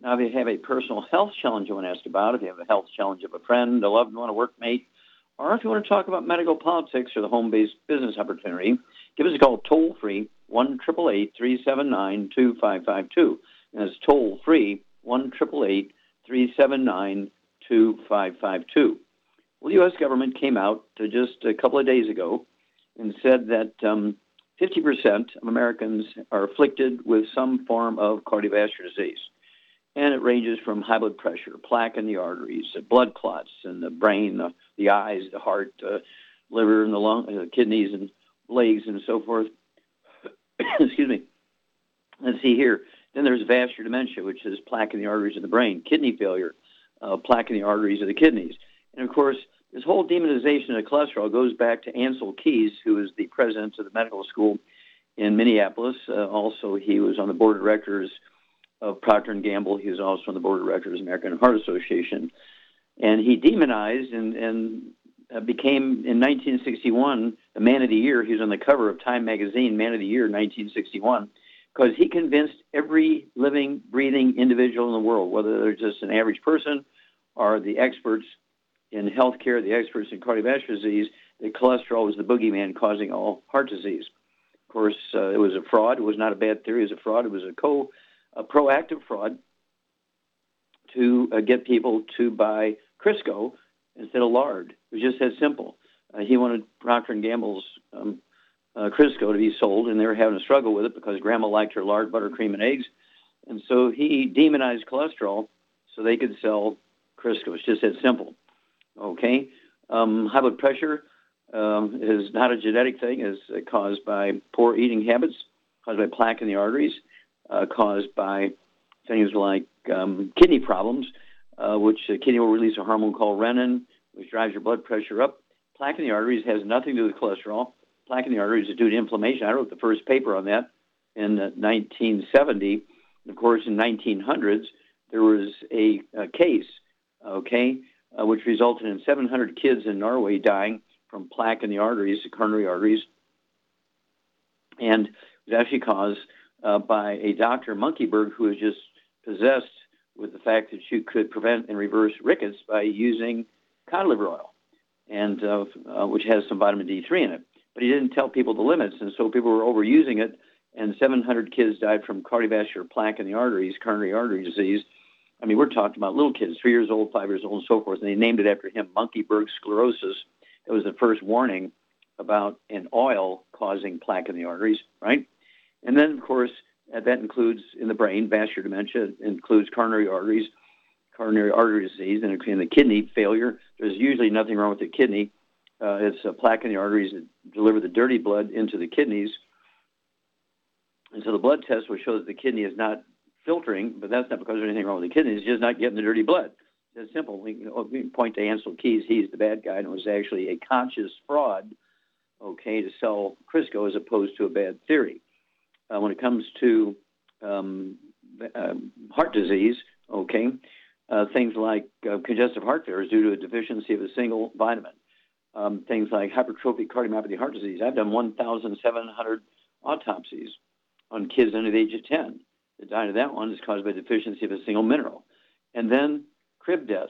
Now, if you have a personal health challenge you want to ask about, if you have a health challenge of a friend, a loved one, a workmate, or if you want to talk about medical politics or the home-based business opportunity, give us a call toll free, 1 379 2552. And it's toll free, 1 379 2552. Well, the U.S. government came out just a couple of days ago and said that um, 50% of Americans are afflicted with some form of cardiovascular disease. And it ranges from high blood pressure, plaque in the arteries, blood clots in the brain, the, the eyes, the heart, uh, liver, and the lung, uh, kidneys, and legs, and so forth. Excuse me. Let's see here. Then there's vascular dementia, which is plaque in the arteries of the brain, kidney failure, uh, plaque in the arteries of the kidneys. And of course, this whole demonization of cholesterol goes back to Ancel Keys, who is the president of the medical school in Minneapolis. Uh, also, he was on the board of directors of Procter and Gamble. He was also on the board of directors of the American Heart Association, and he demonized and and uh, became in 1961 the Man of the Year. He was on the cover of Time magazine, Man of the Year, 1961 because he convinced every living, breathing individual in the world, whether they're just an average person or the experts in healthcare, the experts in cardiovascular disease, that cholesterol was the boogeyman causing all heart disease. Of course, uh, it was a fraud. It was not a bad theory. It was a fraud. It was a co proactive fraud to uh, get people to buy Crisco instead of lard. It was just that simple. Uh, he wanted Procter and Gamble's um, uh, Crisco to be sold, and they were having a struggle with it because Grandma liked her lard, butter, cream, and eggs. And so he demonized cholesterol so they could sell Crisco. It's just that simple. Okay? Um, high blood pressure um, is not a genetic thing. It's uh, caused by poor eating habits, caused by plaque in the arteries, uh, caused by things like um, kidney problems, uh, which the kidney will release a hormone called renin, which drives your blood pressure up. Plaque in the arteries has nothing to do with cholesterol plaque in the arteries is due to inflammation. I wrote the first paper on that in 1970. Of course, in 1900s, there was a, a case, okay, uh, which resulted in 700 kids in Norway dying from plaque in the arteries, the coronary arteries, and was actually caused uh, by a Dr. Mönckeberg who was just possessed with the fact that you could prevent and reverse rickets by using cod liver oil, and uh, uh which has some vitamin D3 in it but he didn't tell people the limits, and so people were overusing it, and 700 kids died from cardiovascular plaque in the arteries, coronary artery disease. I mean, we're talking about little kids, three years old, five years old, and so forth, and they named it after him, Mönckeberg sclerosis. It was the first warning about an oil causing plaque in the arteries, right? And then, of course, that includes in the brain, vascular dementia, includes coronary arteries, coronary artery disease, and in the kidney failure. There's usually nothing wrong with the kidney. Uh, it's a plaque in the arteries that deliver the dirty blood into the kidneys. And so the blood test will show that the kidney is not filtering, but that's not because there's anything wrong with the kidney. It's just not getting the dirty blood. It's simple. We, we point to Ancel Keys. He's the bad guy, and it was actually a conscious fraud, okay, to sell Crisco as opposed to a bad theory. Uh, when it comes to um, uh, heart disease, okay, uh, things like uh, congestive heart failure is due to a deficiency of a single vitamin um, things like hypertrophic cardiomyopathy heart disease. I've done 1,700 autopsies on kids under the age of 10. The died of that one is caused by deficiency of a single mineral. And then crib death.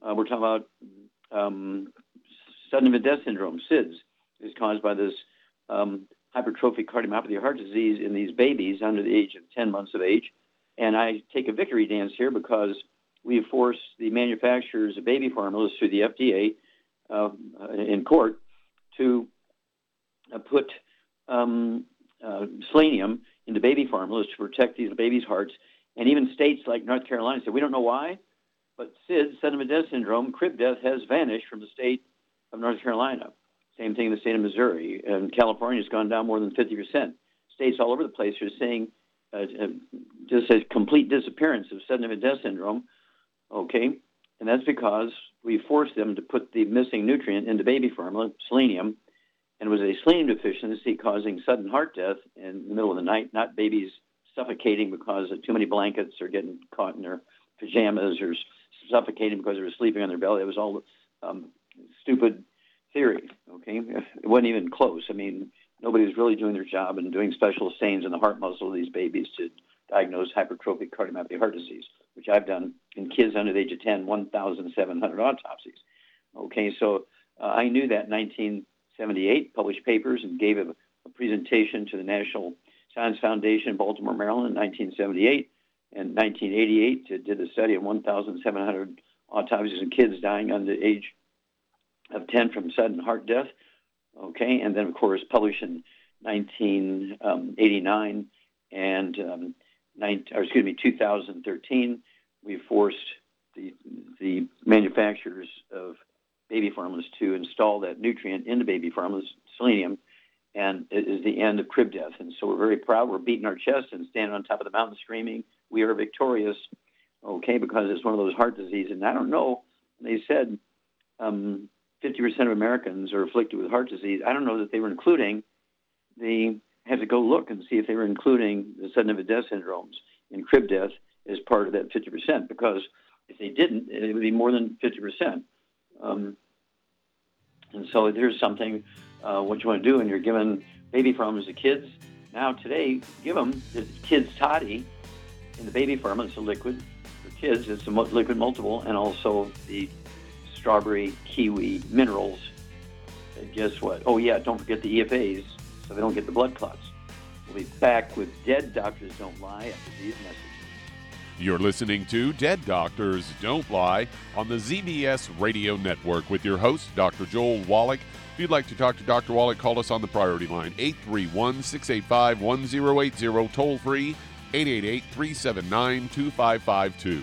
Uh, we're talking about um, sudden infant death syndrome, SIDS, is caused by this um, hypertrophic cardiomyopathy heart disease in these babies under the age of 10 months of age. And I take a victory dance here because we forced the manufacturers of baby formulas through the FDA uh, in court to uh, put um, uh, selenium into baby formulas to protect these babies' hearts. And even states like North Carolina said, we don't know why, but SIDS, sudden death syndrome, crib death, has vanished from the state of North Carolina. Same thing in the state of Missouri. And California has gone down more than 50%. States all over the place are seeing uh, just a complete disappearance of sudden infant death syndrome. Okay. And that's because we forced them to put the missing nutrient into baby formula, selenium, and was a selenium deficiency causing sudden heart death in the middle of the night, not babies suffocating because of too many blankets or getting caught in their pajamas or suffocating because they were sleeping on their belly. It was all um, stupid theory. Okay, it wasn't even close. I mean, nobody was really doing their job and doing special stains in the heart muscle of these babies to diagnose hypertrophic cardiomyopathy heart disease, which I've done in kids under the age of 10, 1,700 autopsies. Okay, so uh, I knew that in 1978, published papers, and gave a, a presentation to the National Science Foundation in Baltimore, Maryland in 1978. In 1988, did a study of 1,700 autopsies in kids dying under the age of 10 from sudden heart death. Okay, and then of course published in 1989 um, and um, 19, or excuse me 2013, we forced the the manufacturers of baby formulas to install that nutrient into baby formulas, selenium, and it is the end of crib death. And so we're very proud. We're beating our chest and standing on top of the mountain screaming, "We are victorious!" Okay, because it's one of those heart diseases. And I don't know. They said um, 50% of Americans are afflicted with heart disease. I don't know that they were including the, had to go look and see if they were including the sudden infant death syndromes in crib death as part of that 50%, because if they didn't, it would be more than 50%. Um, and so there's something uh, what you want to do, and you're giving baby formulas to kids. Now today, give them the kids toddy in the baby formula. It's a liquid for kids. It's a liquid multiple, and also the strawberry, kiwi, minerals. And guess what? Oh, yeah, don't forget the EFAs so they don't get the blood clots. We'll be back with Dead Doctors Don't Lie after these messages. You're listening to Dead Doctors Don't Lie on the ZBS Radio Network with your host, Dr. Joel Wallach. If you'd like to talk to Dr. Wallach, call us on the priority line 831 685 1080, toll free 888 379 2552.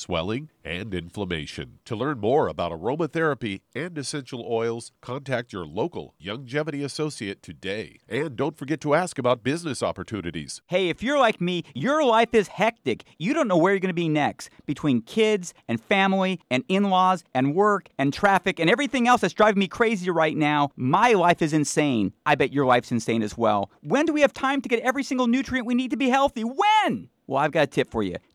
swelling, and inflammation. To learn more about aromatherapy and essential oils, contact your local Youngevity associate today. And don't forget to ask about business opportunities. Hey, if you're like me, your life is hectic. You don't know where you're going to be next between kids and family and in laws and work and traffic and everything else that's driving me crazy right now. My life is insane. I bet your life's insane as well. When do we have time to get every single nutrient we need to be healthy. When? Well, I've got a tip for you.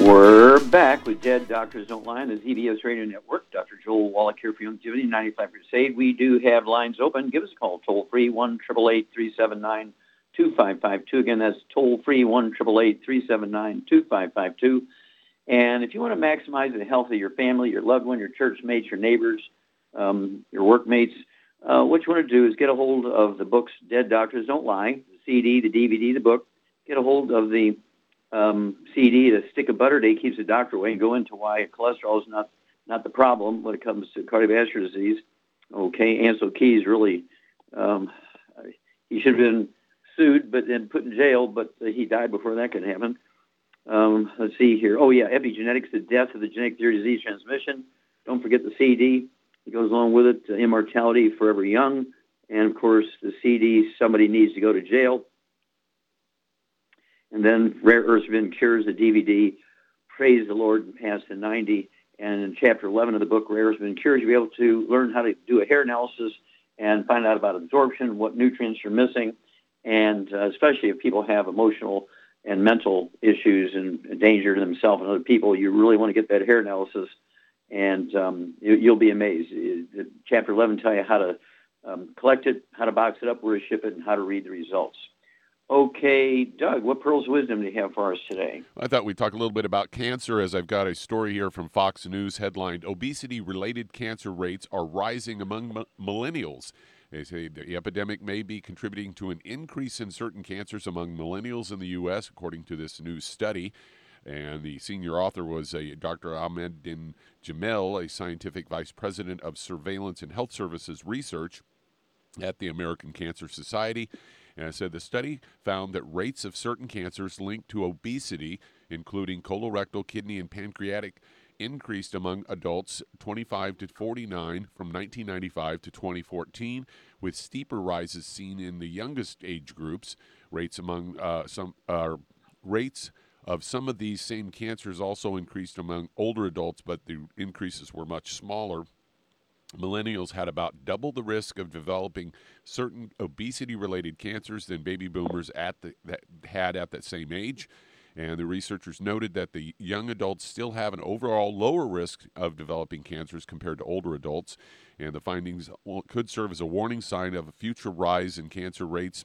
We're back with Dead Doctors Don't Lie on the ZBS Radio Network. Dr. Joel Wallach here for Youngevity 95 Crusade. We do have lines open. Give us a call, toll free, 1 379 2552. Again, that's toll free, 1 379 2552. And if you want to maximize the health of your family, your loved one, your church mates, your neighbors, um, your workmates, uh, what you want to do is get a hold of the books Dead Doctors Don't Lie, the CD, the DVD, the book. Get a hold of the um, CD, the stick of butter day keeps the doctor away, and go into why cholesterol is not not the problem when it comes to cardiovascular disease. Okay, Ancel Keys really um, he should have been sued, but then put in jail, but he died before that could happen. Um, let's see here. Oh yeah, epigenetics, the death of the genetic theory of disease transmission. Don't forget the CD. It goes along with it. Immortality, forever young, and of course the CD. Somebody needs to go to jail. And then Rare Earths Been Cures, the DVD, Praise the Lord and Past the 90. And in chapter 11 of the book, Rare Earths Been Cures, you'll be able to learn how to do a hair analysis and find out about absorption, what nutrients you're missing, and uh, especially if people have emotional and mental issues and danger to themselves and other people, you really want to get that hair analysis, and um, you, will be amazed. Chapter 11 tell you how to um, collect it, how to box it up, where to ship it, and how to read the results. Okay, Doug, what pearls of wisdom do you have for us today? I thought we'd talk a little bit about cancer as I've got a story here from Fox News headlined Obesity related cancer rates are rising among m- millennials. They say the epidemic may be contributing to an increase in certain cancers among millennials in the U.S., according to this new study. And the senior author was a Dr. Ahmed Din Jamel, a scientific vice president of surveillance and health services research at the American Cancer Society. And I said the study found that rates of certain cancers linked to obesity, including colorectal, kidney, and pancreatic, increased among adults 25 to 49 from 1995 to 2014, with steeper rises seen in the youngest age groups. Rates among uh, some uh, rates of some of these same cancers also increased among older adults, but the increases were much smaller millennials had about double the risk of developing certain obesity related cancers than baby boomers at the, that had at that same age. And the researchers noted that the young adults still have an overall lower risk of developing cancers compared to older adults. And the findings could serve as a warning sign of a future rise in cancer rates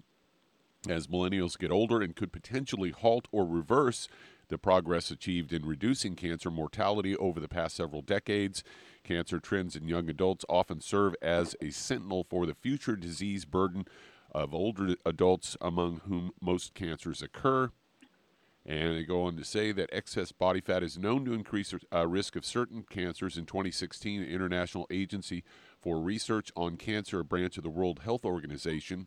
as millennials get older and could potentially halt or reverse the progress achieved in reducing cancer mortality over the past several decades. Cancer trends in young adults often serve as a sentinel for the future disease burden of older adults among whom most cancers occur. And they go on to say that excess body fat is known to increase uh, risk of certain cancers. In 2016, the International Agency for Research on Cancer, a branch of the World Health Organization,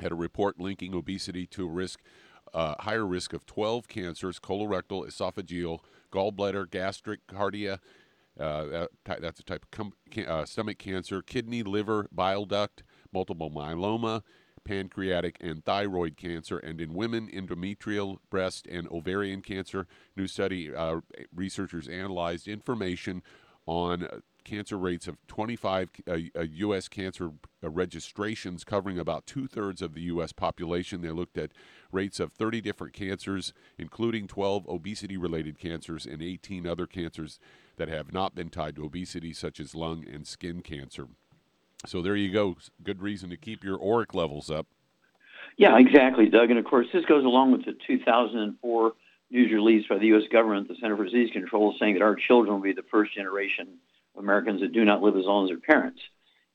had a report linking obesity to a risk, uh, higher risk of 12 cancers: colorectal, esophageal, gallbladder, gastric, cardia, uh, that, that's a type of com- uh, stomach cancer, kidney, liver, bile duct, multiple myeloma, pancreatic and thyroid cancer, and in women, endometrial, breast, and ovarian cancer. New study uh, researchers analyzed information on cancer rates of 25 uh, U.S. Uh, cancer uh, registrations covering about two thirds of the U.S. population. They looked at rates of 30 different cancers, including 12 obesity related cancers and 18 other cancers that have not been tied to obesity, such as lung and skin cancer. So there you go. Good reason to keep your ORAC levels up. Yeah, exactly, Doug. And of course, this goes along with the 2004 news release by the U.S. government, the Center for Disease Control, saying that our children will be the first generation of Americans that do not live as long as their parents.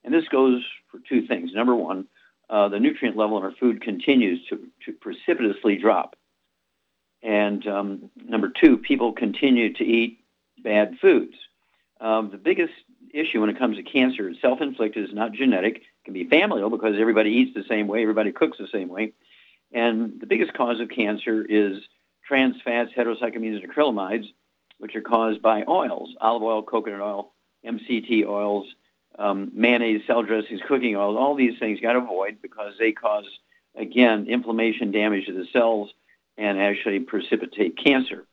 And this goes for two things. Number one, uh, the nutrient level in our food continues to, to precipitously drop. And um, number two, people continue to eat bad foods. Um, the biggest issue when it comes to cancer is self-inflicted. It's not genetic. It can be familial because everybody eats the same way, everybody cooks the same way. And the biggest cause of cancer is trans fats, heterocyclic amines, and acrylamides, which are caused by oils, olive oil, coconut oil, MCT oils, um, mayonnaise, salad dressings, cooking oils. All these things you got to avoid because they cause, again, inflammation, damage to the cells, and actually precipitate cancer.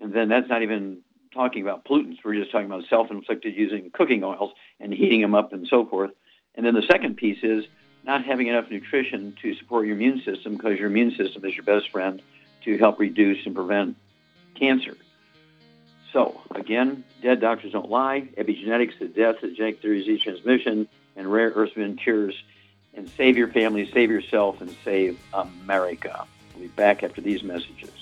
And then that's not even talking about pollutants. We're just talking about self-inflicted using cooking oils and heating them up and so forth. And then the second piece is not having enough nutrition to support your immune system because your immune system is your best friend to help reduce and prevent cancer. So, again, dead doctors don't lie. Epigenetics is death, the genetic theory is disease transmission, and rare earth cures. And save your family, save yourself, and save America. We'll be back after these messages.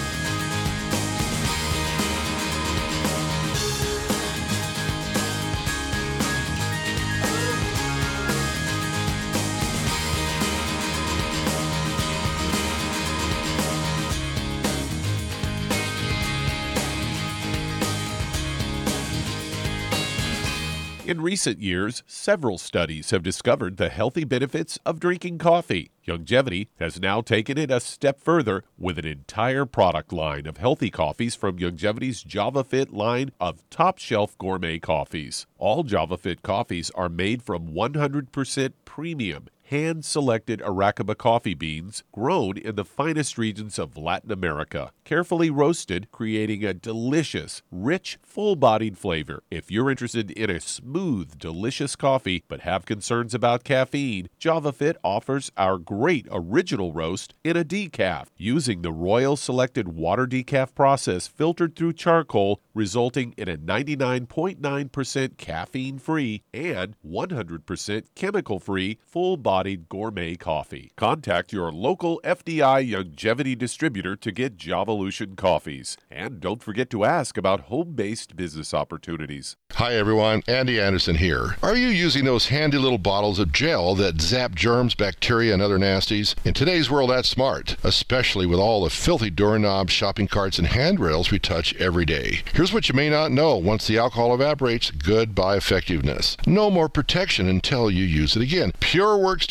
In recent years, several studies have discovered the healthy benefits of drinking coffee. Youngevity has now taken it a step further with an entire product line of healthy coffees from Youngevity's JavaFit line of top shelf gourmet coffees. All JavaFit coffees are made from 100% premium hand selected Arabica coffee beans grown in the finest regions of Latin America, carefully roasted, creating a delicious, rich, full bodied flavor. If you're interested in a smooth, delicious coffee but have concerns about caffeine, JavaFit offers our great original roast in a decaf using the Royal Selected Water Decaf process filtered through charcoal, resulting in a 99.9% caffeine free and 100% chemical free full body bodied gourmet coffee. Contact your local FDI Youngevity distributor to get Javalution coffees. And don't forget to ask about home based business opportunities. Hi everyone, Andy Anderson here. Are you using those handy little bottles of gel that zap germs, bacteria, and other nasties? In today's world, that's smart, especially with all the filthy doorknobs, shopping carts, and handrails we touch every day. Here's what you may not know once the alcohol evaporates, goodbye effectiveness. No more protection until you use it again. Pure Works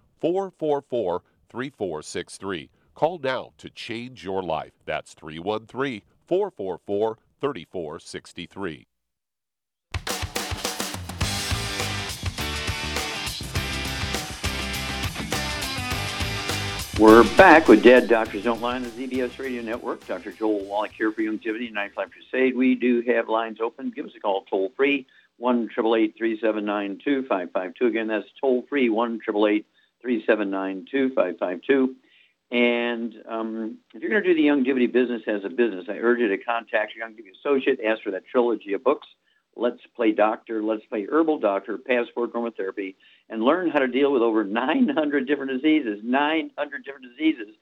444 3463. Call now to change your life. That's 313 444 3463. We're back with Dead Doctors Don't Lie on the ZBS Radio Network. Dr. Joel Wallach here for Youngevity Nightlife Crusade. We do have lines open. Give us a call toll free, 1 888 Again, that's toll free, 1 379-2552. And um, if you're going to do the Youngevity business as a business, I urge you to contact your Youngevity associate, ask for that trilogy of books, Let's Play Doctor, Let's Play Herbal Doctor, Passport Aromatherapy, and learn how to deal with over 900 different diseases, 900 different diseases,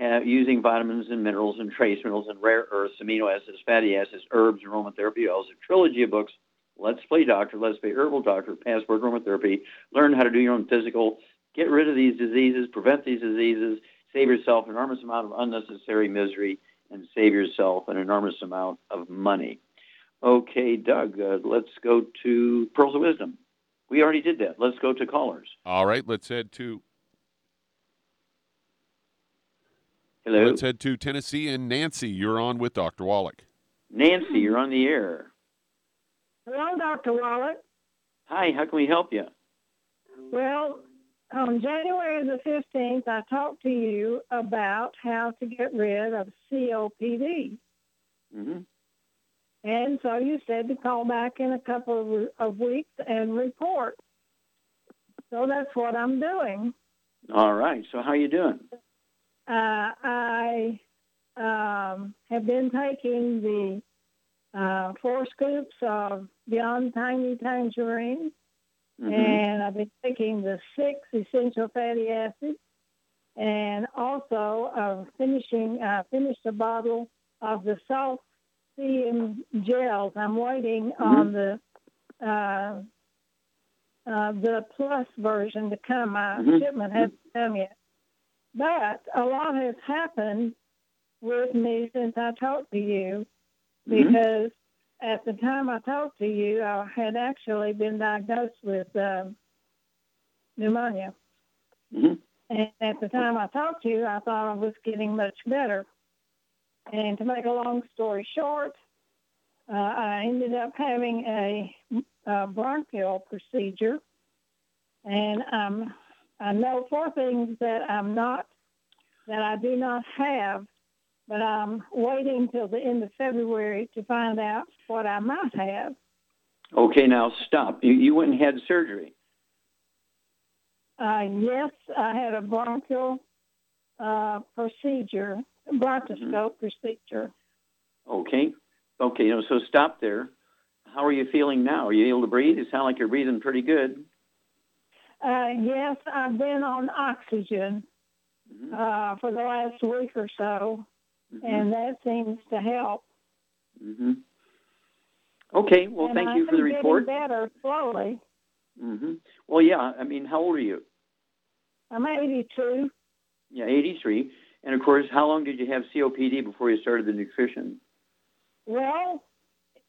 uh, using vitamins and minerals and trace minerals and rare earths, amino acids, fatty acids, herbs, aromatherapy oils. A trilogy of books, Let's Play Doctor, Let's Play Herbal Doctor, Passport Aromatherapy. Learn how to do your own physical Get rid of these diseases, prevent these diseases, save yourself an enormous amount of unnecessary misery, and save yourself an enormous amount of money. Okay, Doug, uh, let's go to Pearls of Wisdom. We already did that. Let's go to callers. All right, let's head to. Hello. Let's head to Tennessee and Nancy. You're on with Dr. Wallach. Nancy, you're on the air. Hello, Dr. Wallach. Hi, how can we help you? Well, on January the 15th, I talked to you about how to get rid of COPD. hmm And so you said to call back in a couple of, of weeks and report. So that's what I'm doing. All right. So how you doing? Uh, I um, have been taking the uh, four scoops of Beyond Tangy Tangerine, Mhm. and I've been taking the six essential fatty acids, and also uh, finishing uh, finished a bottle of the salt CM gels. I'm waiting on the uh, uh, the plus version to come. My Mhm. shipment hasn't come yet, but a lot has happened with me since I talked to you Mhm. because at the time I talked to you, I had actually been diagnosed with um, pneumonia. Mhm. And at the time I talked to you, I thought I was getting much better. And to make a long story short, uh, I ended up having a, a bronchial procedure, and um, I know four things that I'm not, that I do not have, but I'm waiting till the end of February to find out what I might have. Okay, now stop. You, you went and had surgery. Uh, yes, I had a bronchial uh, procedure, bronchoscope procedure. Okay. Okay, so stop there. How are you feeling now? Are you able to breathe? You sound like you're breathing pretty good. Uh, yes, I've been on oxygen Mhm. uh, for the last week or so, and that seems to help. hmm Okay, well, and thank I you for the report. better slowly. hmm Well, yeah, I mean, how old are you? I'm 82. Yeah, 83. And of course, how long did you have COPD before you started the nutrition? Well,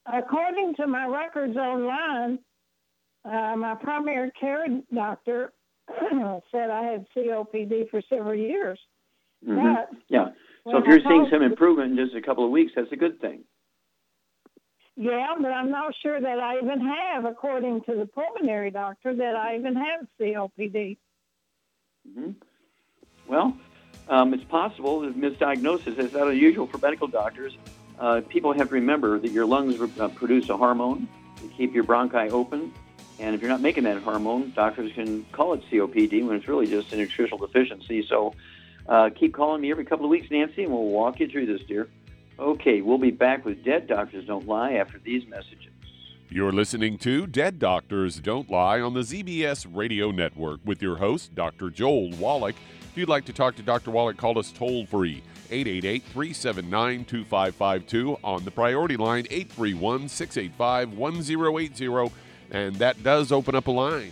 according to my records online, uh, my primary care doctor said I had COPD for several years. hmm But Yeah. So if you're seeing some improvement in just a couple of weeks, that's a good thing. Yeah, but I'm not sure that I even have, according to the pulmonary doctor, that I even have COPD. hmm Well, um, it's possible that misdiagnosis is not unusual for medical doctors. Uh, people have to remember that your lungs uh, produce a hormone to keep your bronchi open. And if you're not making that hormone, doctors can call it COPD when it's really just a nutritional deficiency. So uh, keep calling me every couple of weeks, Nancy, and we'll walk you through this, dear. Okay, we'll be back with Dead Doctors Don't Lie after these messages. You're listening to Dead Doctors Don't Lie on the ZBS Radio Network with your host, Dr. Joel Wallach. If you'd like to talk to Dr. Wallach, call us toll free 888 379 2552 on the priority line 831 685 1080. And that does open up a line.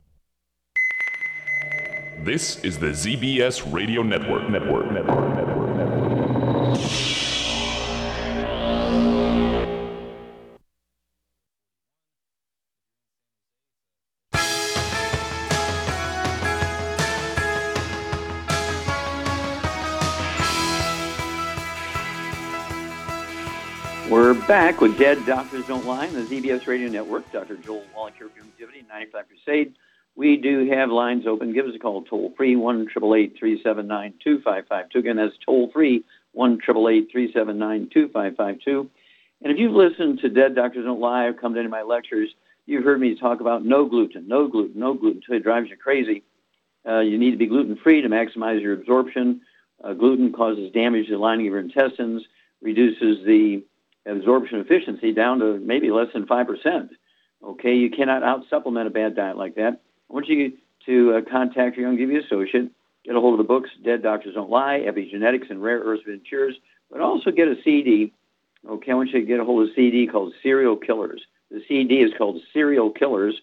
This is the ZBS Radio Network. Network. Network. Network. Network. We're back with Dead Doctors Don't Lie on the ZBS Radio Network. Dr. Joel Wallach here from Youngevity, 95 Crusade. We do have lines open. Give us a call toll free, 1 379 2552. Again, that's toll free, 1 379 2552. And if you've listened to Dead Doctors Don't Lie come to any of my lectures, you've heard me talk about no gluten, no gluten, no gluten until it drives you crazy. Uh, you need to be gluten free to maximize your absorption. Uh, gluten causes damage to the lining of your intestines, reduces the absorption efficiency down to maybe less than 5%. Okay, you cannot out supplement a bad diet like that. I want you to uh, contact your Youngevity associate, get a hold of the books, Dead Doctors Don't Lie, Epigenetics and Rare Earths and Cures, but also get a CD. Okay, I want you to get a hold of a CD called Serial Killers. The CD is called Serial Killers.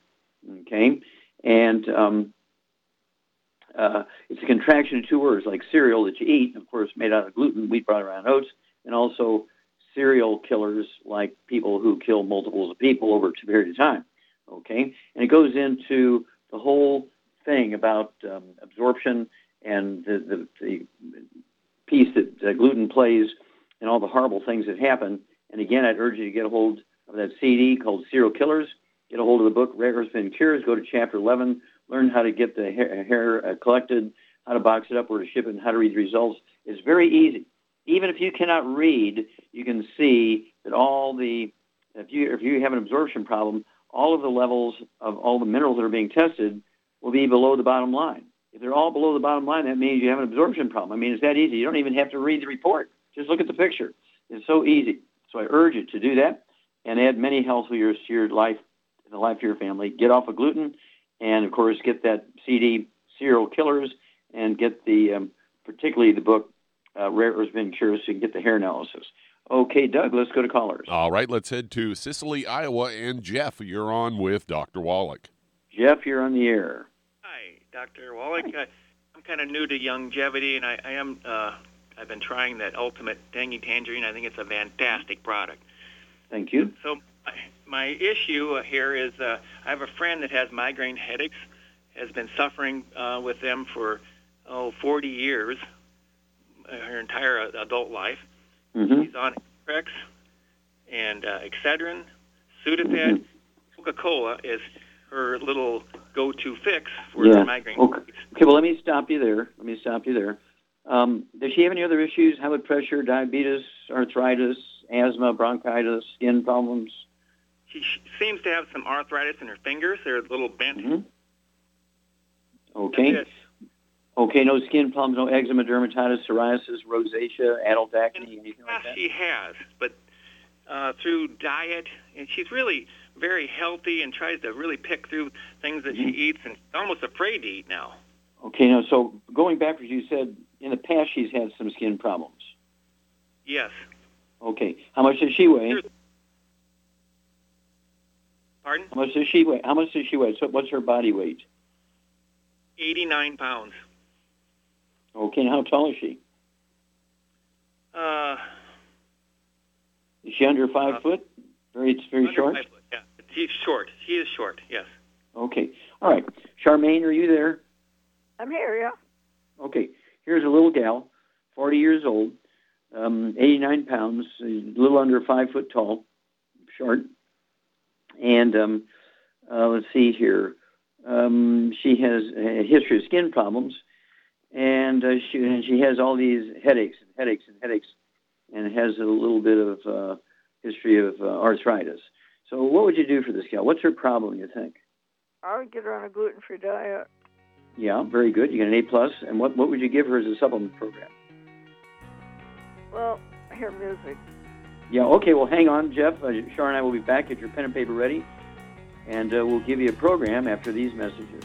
Okay, and um, uh, it's a contraction of two words, like cereal that you eat, of course, made out of gluten, wheat, bran, and oats, and also serial killers, like people who kill multiples of people over a period of time. Okay, and it goes into the whole thing about um, absorption and the, the, the piece that uh, gluten plays and all the horrible things that happen. And again, I'd urge you to get a hold of that CD called Serial Killers. Get a hold of the book Rare Earths and Cures. Go to chapter 11. Learn how to get the hair, hair uh, collected, how to box it up, where to ship it, and how to read the results. It's very easy. Even if you cannot read, you can see that all the if you if you have an absorption problem, all of the levels of all the minerals that are being tested will be below the bottom line. If they're all below the bottom line, that means you have an absorption problem. I mean, it's that easy. You don't even have to read the report. Just look at the picture. It's so easy. So I urge you to do that and add many health years to your life, the life of your family. Get off of gluten, and of course, get that CD, Serial Killers, and get the um, particularly the book uh, Rare Earths Been Cures, so you can get the hair analysis. Okay, Doug, let's go to callers. All right, let's head to Cicely, Iowa. And Jeff, you're on with Dr. Wallach. Jeff, you're on the air. Hi, Dr. Wallach. I, I'm kind of new to Youngevity, and I, I am. Uh, I've been trying that Ultimate Tangy Tangerine. I think it's a fantastic product. Thank you. So my, my issue here is uh, I have a friend that has migraine headaches, has been suffering uh, with them for oh 40 years, uh, her entire adult life. Mm-hmm. She's on Trex and uh, Excedrin, Sudafed. Mm-hmm. Coca-Cola is her little go-to fix for Yeah. migraine. Okay. okay, well, let me stop you there. Let me stop you there. Um, does she have any other issues? High blood pressure, diabetes, arthritis, asthma, bronchitis, skin problems? She sh- seems to have some arthritis in her fingers. They're a little bent. Mm-hmm. Okay. Okay, no skin problems, no eczema, dermatitis, psoriasis, rosacea, adult acne, anything like that? She has, but uh, through diet, and she's really very healthy and tries to really pick through things that Mm-hmm. she eats and almost afraid to eat now. Okay, now, so going backwards, you said in the past she's had some skin problems. Yes. Okay, how much does she weigh? Pardon? How much does she weigh? How much does she weigh? So what's her body weight? 89 pounds. Okay, and how tall is she? Uh, Is she under five foot? Very, it's very under short. five foot, yeah. She's short. She is short, yes. Okay, all right. Charmaine, are you there? I'm here, yeah. Okay, here's a little gal, 40 years old, um, 89 pounds, a little under five foot tall, short. And um, uh, let's see here. Um, she has a history of skin problems, and, uh, she, and she has all these headaches and headaches and headaches, and has a little bit of uh, history of uh, arthritis. So, what would you do for this gal? What's her problem, you think? I would get her on a gluten-free diet. Yeah, very good. You get an A plus. And what what would you give her as a supplement program? Well, I hear music. Yeah. Okay. Well, hang on, Jeff. Uh, Shar and I will be back. Get your pen and paper ready, and uh, we'll give you a program after these messages.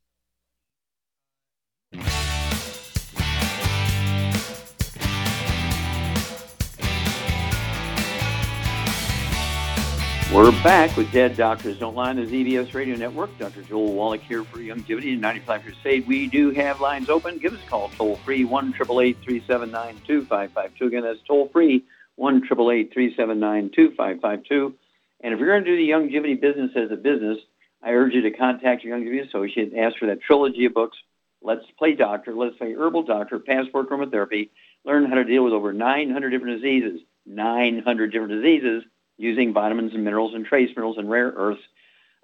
We're back with Dead Doctors Don't Lie on the ZBS Radio Network. Dr. Joel Wallach here for Youngevity and 95 Crusade. We do have lines open. Give us a call toll free 1 379 2552. Again, that's toll free 1 379 2552. And if you're going to do the Youngevity business as a business, I urge you to contact your Youngevity associate and ask for that trilogy of books. Let's Play Doctor, Let's Play Herbal Doctor, Passport to Aromatherapy. Learn how to deal with over 900 different diseases. 900 different diseases using vitamins and minerals and trace minerals and rare earths,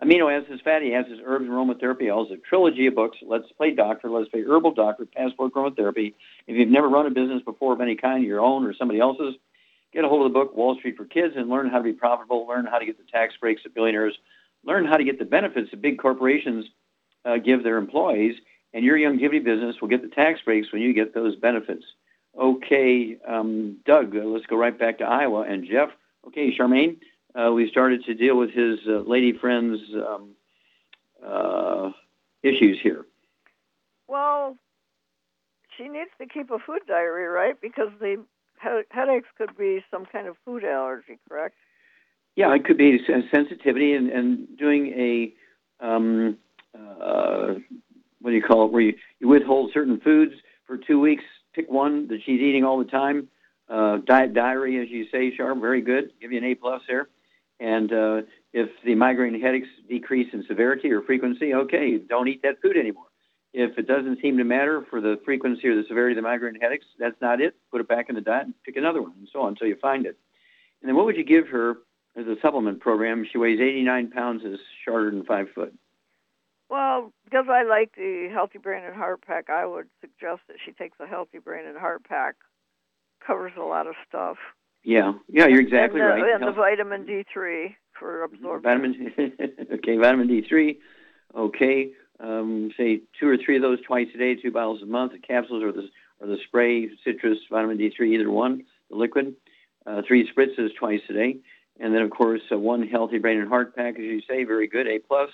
amino acids, fatty acids, herbs, and aromatherapy. Also, a trilogy of books. Let's Play Doctor, Let's Play Herbal Doctor, Passport to Aromatherapy. If you've never run a business before of any kind, your own or somebody else's, get a hold of the book Wall Street for Kids and learn how to be profitable, learn how to get the tax breaks of billionaires, learn how to get the benefits that big corporations uh, give their employees, and your young Youngevity business will get the tax breaks when you get those benefits. Okay, um, Doug, uh, let's go right back to Iowa. And Jeff, okay, Charmaine, uh, we started to deal with his uh, lady friend's um, uh, issues here. Well, she needs to keep a food diary, right? Because the headaches could be some kind of food allergy, correct? Yeah, it could be sensitivity and, and doing a, um, uh, what do you call it, where you, you withhold certain foods for two weeks, pick one that she's eating all the time. Uh, diet diary, as you say, Sharp, very good. Give you an A plus there. And uh, if the migraine headaches decrease in severity or frequency, okay, don't eat that food anymore. If it doesn't seem to matter for the frequency or the severity of the migraine headaches, that's not it. Put it back in the diet and pick another one, and so on until you find it. And then what would you give her as a supplement program? She weighs 89 pounds, is shorter than five foot. Well, because I like the Healthy Brain and Heart Pack, I would suggest that she takes the Healthy Brain and Heart Pack. Covers a lot of stuff. Yeah, yeah, you're exactly and the, right. And the vitamin D3 for absorption. Vitamin, okay, vitamin D3. Okay, um, say two or three of those twice a day, two bottles a month. The capsules or the or the spray, citrus, vitamin D3, either one. The liquid, uh, three spritzes twice a day, and then of course uh, one healthy brain and heart pack, as you say, very good, A plus.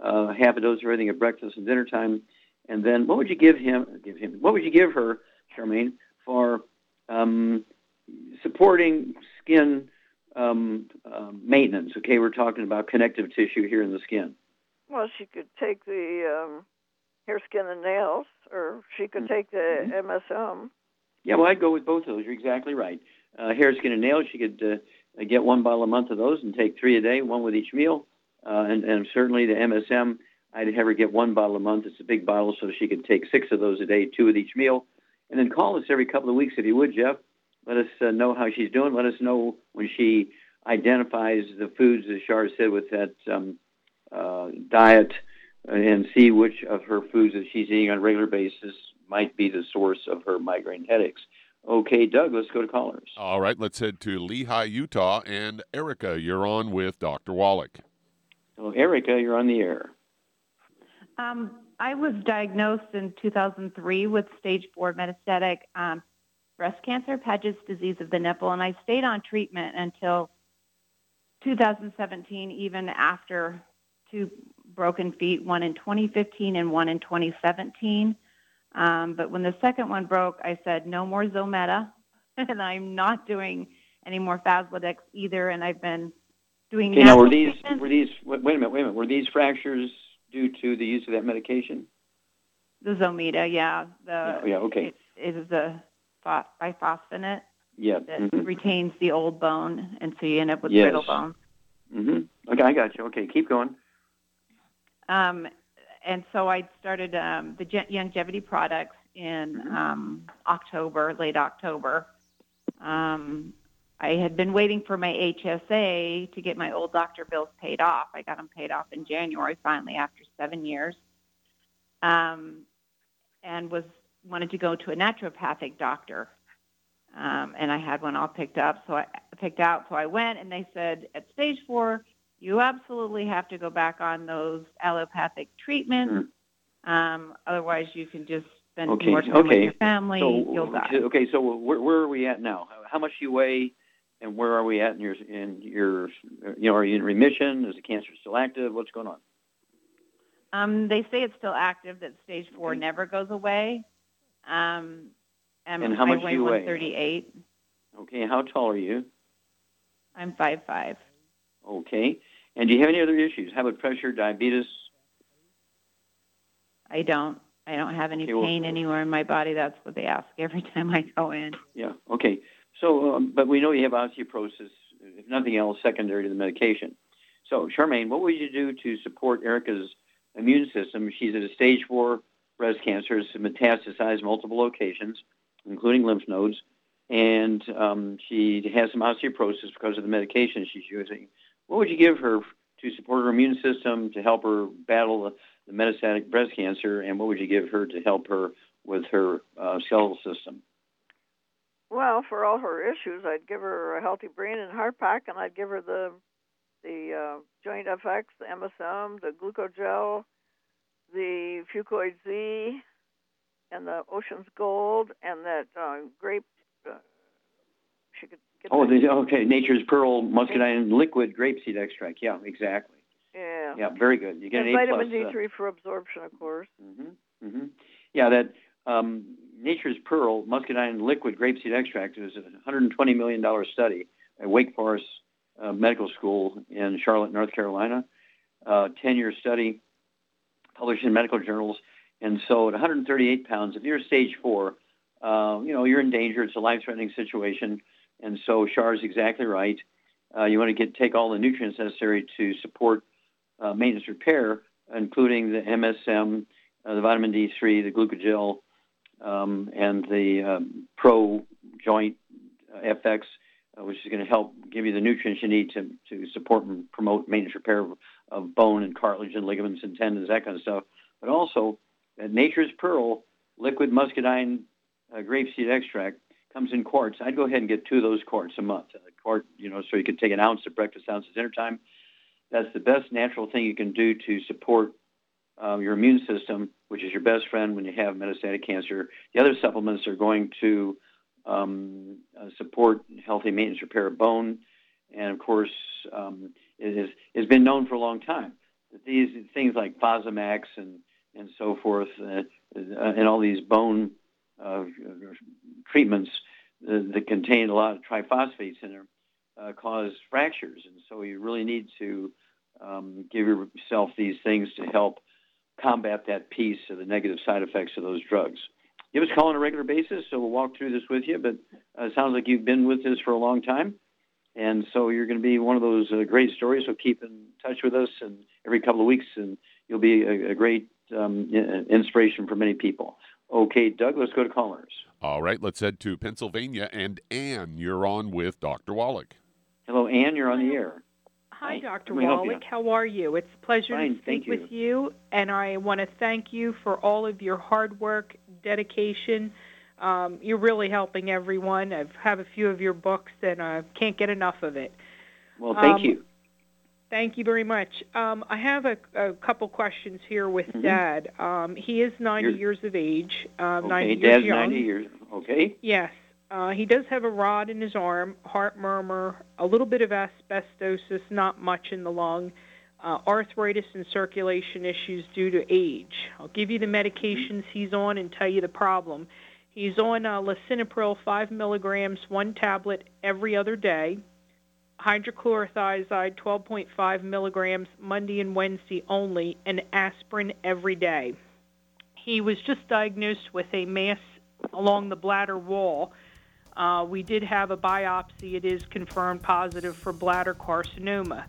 Uh, half a dose of everything at breakfast and dinner time, and then what would you give him? Give him. What would you give her, Charmaine, for um, supporting skin um, uh, maintenance? Okay, we're talking about connective tissue here in the skin. Well, she could take the um, hair, skin, and nails, or she could take the Mm-hmm. MSM. Yeah, well, I'd go with both of those. You're exactly right. Uh, hair, skin, and nails. She could uh, get one bottle a month of those and take three a day, one with each meal. Uh, and, and certainly the MSM, I'd have her get one bottle a month. It's a big bottle, so she could take six of those a day, two with each meal. And then call us every couple of weeks if you would, Jeff. Let us uh, know how she's doing. Let us know when she identifies the foods, as Shar said, with that um, uh, diet, and see which of her foods that she's eating on a regular basis might be the source of her migraine headaches. Okay, Doug, let's go to callers. All right, let's head to Lehi, Utah. And Erica, you're on with Dr. Wallach. So, Erica, you're on the air. Um, I was diagnosed in 2003 with stage four metastatic um, breast cancer, Paget's disease of the nipple, and I stayed on treatment until 2017, even after two broken feet, one in 2015 and one in 2017. Um, but when the second one broke, I said, no more Zometa, and I'm not doing any more Faslodex either, and I've been doing Okay, now were these were these wait a minute, wait a minute. Were these fractures due to the use of that medication? The Zometa, yeah. The, Yeah, yeah, okay. It is a pho- bisphosphonate Yeah. that mhm. retains the old bone, and so you end up with Yes. brittle bones. Mhm. Okay, I got you. Okay, keep going. Um, and so I started um, the Youngevity products in Mm-hmm. um, October, late October. Um, I had been waiting for my HSA to get my old doctor bills paid off. I got them paid off in January finally after seven years, um, and was wanted to go to a naturopathic doctor. Um, and I had one all picked up, so I picked out. So I went, and they said at stage four, you absolutely have to go back on those allopathic treatments. Um, otherwise, you can just spend Okay, more time with okay. your family. So You'll die. okay, so where, where are we at now? How much do you weigh, and where are we at in your in your you know are you in remission? Is the cancer still active? What's going on? Um, they say it's still active. That stage four never goes away. Um, and, And how I much do you weigh? 138. Okay, how tall are you? I'm five five. Okay, and do you have any other issues? High blood pressure, diabetes? I don't. I don't have any Okay, well- pain anywhere in my body. That's what they ask every time I go in. Yeah. Okay. So, um, but we know you have osteoporosis, if nothing else, secondary to the medication. So, Charmaine, what would you do to support Erica's immune system? She's at a stage four breast cancer, it's metastasized multiple locations, including lymph nodes, and um, she has some osteoporosis because of the medication she's using. What would you give her to support her immune system to help her battle the, the metastatic breast cancer, and what would you give her to help her with her uh, skeletal system? Well, for all her issues, I'd give her a healthy brain and heart pack, and I'd give her the the uh, joint FX, the MSM, the glucogel, the Fucoid Z, and the Ocean's Gold and that uh, grape. Uh, she could get Oh, the, okay. Nature's Pearl Muscadine liquid grapeseed extract. Yeah, exactly. yeah. Yeah, very good. You get and an A vitamin plus. uh, D3 for absorption, of course. Mhm. hmm Yeah, that um, Nature's Pearl Muscadine liquid grapeseed extract is a 120 million dollar study at Wake Forest uh, Medical School in Charlotte, North Carolina. Uh, 10 year study published in medical journals. And so at 138 pounds, if you're stage four, uh, you know, you're in danger. It's a life threatening situation. And so Char is exactly right. Uh, you want to get take all the nutrients necessary to support uh, maintenance repair, including the MSM, uh, the vitamin D3, the glucogel, um, and the um, Pro Joint uh, FX, uh, which is going to help give you the nutrients you need to, to support and promote maintenance repair of, of bone and cartilage and ligaments and tendons, that kind of stuff. But also, uh, Nature's Pearl liquid muscadine uh, grapeseed extract comes in quarts. I'd go ahead and get two of those quarts a month. A quart, you know, so you could take an ounce at breakfast, ounce at dinner time. That's the best natural thing you can do to support um, your immune system, which is your best friend when you have metastatic cancer. The other supplements are going to um, uh, support healthy maintenance repair of bone, and of course, um, it has it's been known for a long time that these things like Fosamax and and so forth, uh, uh, and all these bone uh, treatments uh, that contain a lot of triphosphates in them uh, cause fractures, and so you really need to um, give yourself these things to help combat that piece of the negative side effects of those drugs. Give us a call on a regular basis, so we'll walk through this with you. But uh, it sounds like you've been with us for a long time, and so you're going to be one of those uh, great stories. So keep in touch with us, and every couple of weeks, and you'll be a, a great um, inspiration for many people. Okay, Doug, let's go to callers. All right, let's head to Pennsylvania. And Ann, you're on with Dr. Wallach. Hello, Ann. You're on the air. Hi, Dr. Let me help you. Wallach. How are you? It's a pleasure Fine, to speak with you, and I want to thank you for all of your hard work, dedication. Um, you're really helping everyone. I have a few of your books, and I can't get enough of it. Well, thank Um, you. Thank you very much. Um, I have a, a couple questions here with Mhm. Dad. Um, he is 90 You're- years of age. Uh, Okay, 90 years Dad's young. 90 years. Okay. Yes. Uh, he does have a rod in his arm, heart murmur, a little bit of asbestosis, not much in the lung, uh, arthritis and circulation issues due to age. I'll give you the medications he's on and tell you the problem. He's on uh, lisinopril 5 milligrams, one tablet every other day, hydrochlorothiazide 12.5 milligrams Monday and Wednesday only, and aspirin every day. He was just diagnosed with a mass along the bladder wall. Uh, we did have a biopsy. It is confirmed positive for bladder carcinoma.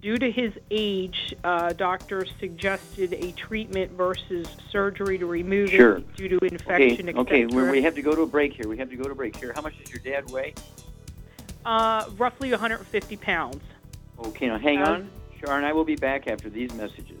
Due to his age, uh, doctors suggested a treatment versus surgery to remove Sure. it due to infection, Okay, okay. We, have to go to a break here. We have to go to a break here. How much does your dad weigh? uh, roughly 150 pounds. Okay, now hang on. Char and I will be back after these messages.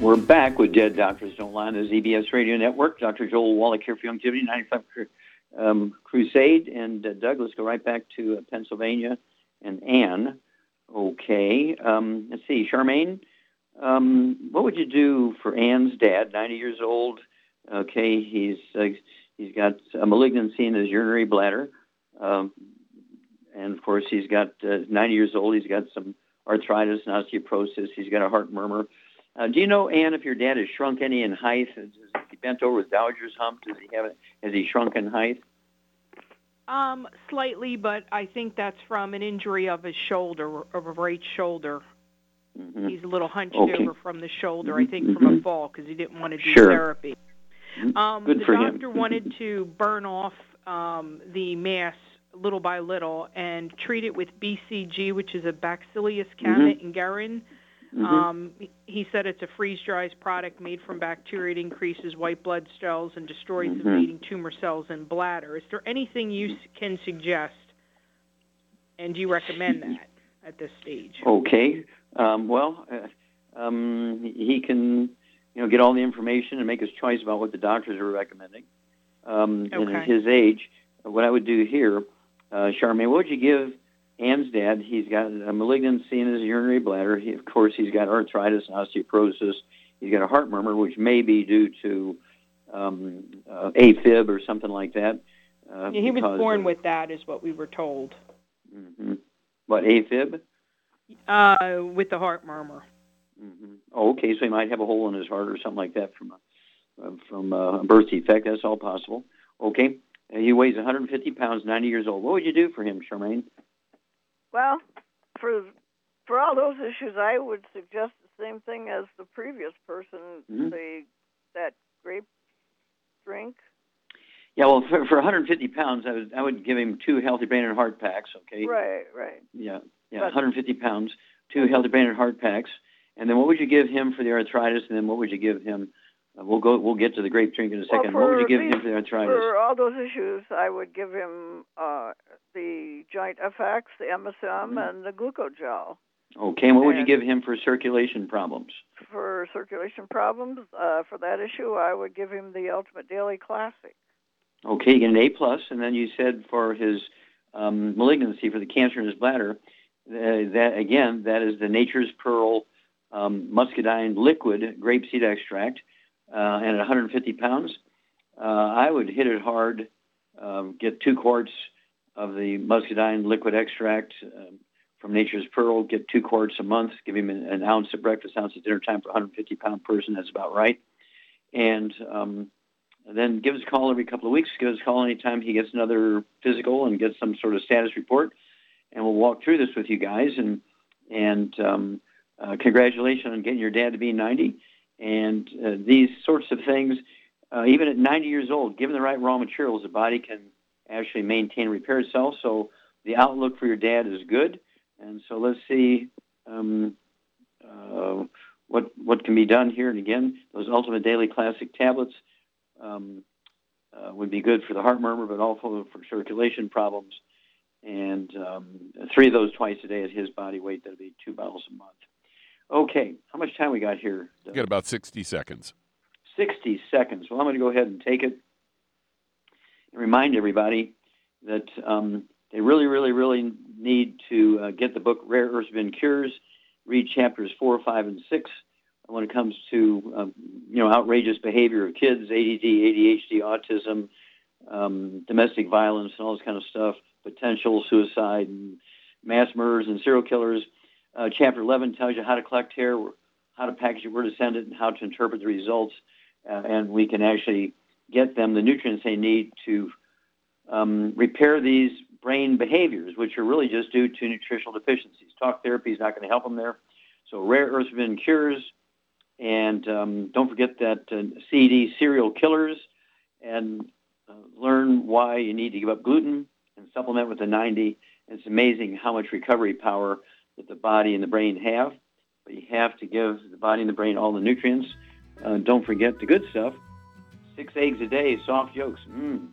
We're back with Dead Doctors Don't Lie on the ZBS Radio Network. Dr. Joel Wallach here for Youngevity 95 um, Crusade. And uh, Doug, let's go right back to uh, Pennsylvania and Anne. Okay. Um, let's see. Charmaine, um, what would you do for Anne's dad, 90 years old? Okay. He's, uh, he's got a malignancy in his urinary bladder. Um, and of course, he's got uh, 90 years old. He's got some arthritis and osteoporosis. He's got a heart murmur. Uh, do you know, Anne, if your dad has shrunk any in height? Has he bent over with Dowager's hump? Does he have? Has he shrunk in height? Um, slightly, but I think that's from an injury of his shoulder, of a right shoulder. Mm-hmm. He's a little hunched Okay. over from the shoulder, I think, from a Mhm. fall because he didn't want to do Sure. therapy. Um, Good the for him. doctor wanted to burn off um, the mass little by little and treat it with BCG, which is a Bacillus Calmette Mhm. Um, he said it's a freeze-dried product made from bacteria. It increases white blood cells and destroys Mhm. the invading tumor cells in bladder. Is there anything you can suggest, and do you recommend that at this stage? Okay. Um, well, uh, um, he can, you know, get all the information and make his choice about what the doctors are recommending. Um, And Okay. at his age, what I would do here, uh, Charmaine, what would you give Anne's dad? He's got a malignancy in his urinary bladder. He, of course, he's got arthritis and osteoporosis. He's got a heart murmur, which may be due to um, uh, AFib or something like that. Uh, Yeah, he was born of- with that, is what we were told. Mhm. What AFib? Uh, with the heart murmur. hmm Oh, okay. So he might have a hole in his heart or something like that from a uh, from a birth defect. That's all possible. Okay. He weighs 150 pounds, 90 years old. What would you do for him, Charmaine? Well, for for all those issues, I would suggest the same thing as the previous person. Mhm. The that grape drink. Yeah. Well, for, for 150 pounds, I would I would give him two healthy brain and heart packs. Okay. Right, right. Yeah. Yeah. But- 150 pounds, two healthy brain and heart packs. And then what would you give him for the arthritis? And then what would you give him? Uh, we'll go. We'll get to the grape drink in a second. Well, what would you give him for arthritis? For all those issues, I would give him uh, the joint FX, the MSM, Mm-hmm. and the glucogel. Okay. And what would you give him for circulation problems? For circulation problems, uh, for that issue, I would give him the Ultimate Daily Classic. Okay, you get an A plus, and then you said for his um, malignancy for the cancer in his bladder. Uh, that again, that is the Nature's Pearl um, muscadine liquid grapeseed extract, uh, and at 150 pounds, uh, I would hit it hard. Um, get two quarts of the muscadine liquid extract um, from Nature's Pearl. Get two quarts a month. Give him an, an, ounce at breakfast, ounce at dinner time for a 150 pound person. That's about right. And um, then give us a call every couple of weeks. Give us a call anytime he gets another physical and gets some sort of status report, and we'll walk through this with you guys. And and um, uh, congratulations on getting your dad to be 90. And uh, these sorts of things, uh, even at 90 years old, given the right raw materials, the body can actually maintain and repair itself. So the outlook for your dad is good. And so let's see um, uh, what what can be done here. And again, those Ultimate Daily Classic tablets um, uh, would be good for the heart murmur, but also for circulation problems. And um, three of those twice a day at his body weight, that'd be two bottles a month. Okay, how much time we got here? We got about 60 seconds. 60 seconds. Well, I'm going to go ahead and take it and remind everybody that um, they really, really, really need to uh, get the book Rare Earths Forbidden Cures, read chapters four, five, and six when it comes to um, you know outrageous behavior of kids, ADD, ADHD, autism, um, domestic violence, and all this kind of stuff, potential suicide, and mass murders and serial killers. Uh, chapter 11 tells you how to collect hair, how to package it, where to send it, and how to interpret the results. Uh, and we can actually get them the nutrients they need to um, repair these brain behaviors, which are really just due to nutritional deficiencies. Talk therapy is not going to help them there. So, rare earths forbidden cures. And um, don't forget that uh, CD serial killers and uh, learn why you need to give up gluten and supplement with the 90. It's amazing how much recovery power that the body and the brain have. But you have to give the body and the brain all the nutrients. Uh, don't forget the good stuff. Six eggs a day, soft yolks. Mm.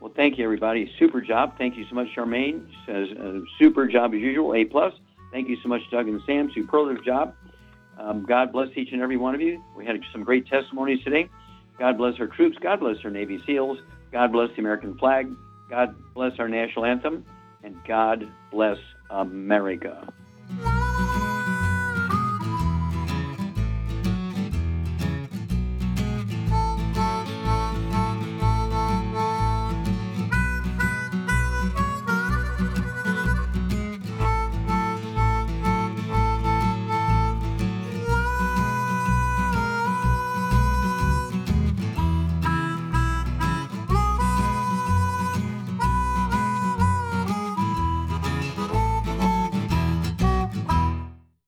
Well, thank you, everybody. Super job. Thank you so much, Charmaine. Says uh, super job as usual. A plus. Thank you so much, Doug and Sam. Superlative job. Um, God bless each and every one of you. We had some great testimonies today. God bless our troops. God bless our Navy SEALs. God bless the American flag. God bless our national anthem. And God bless America.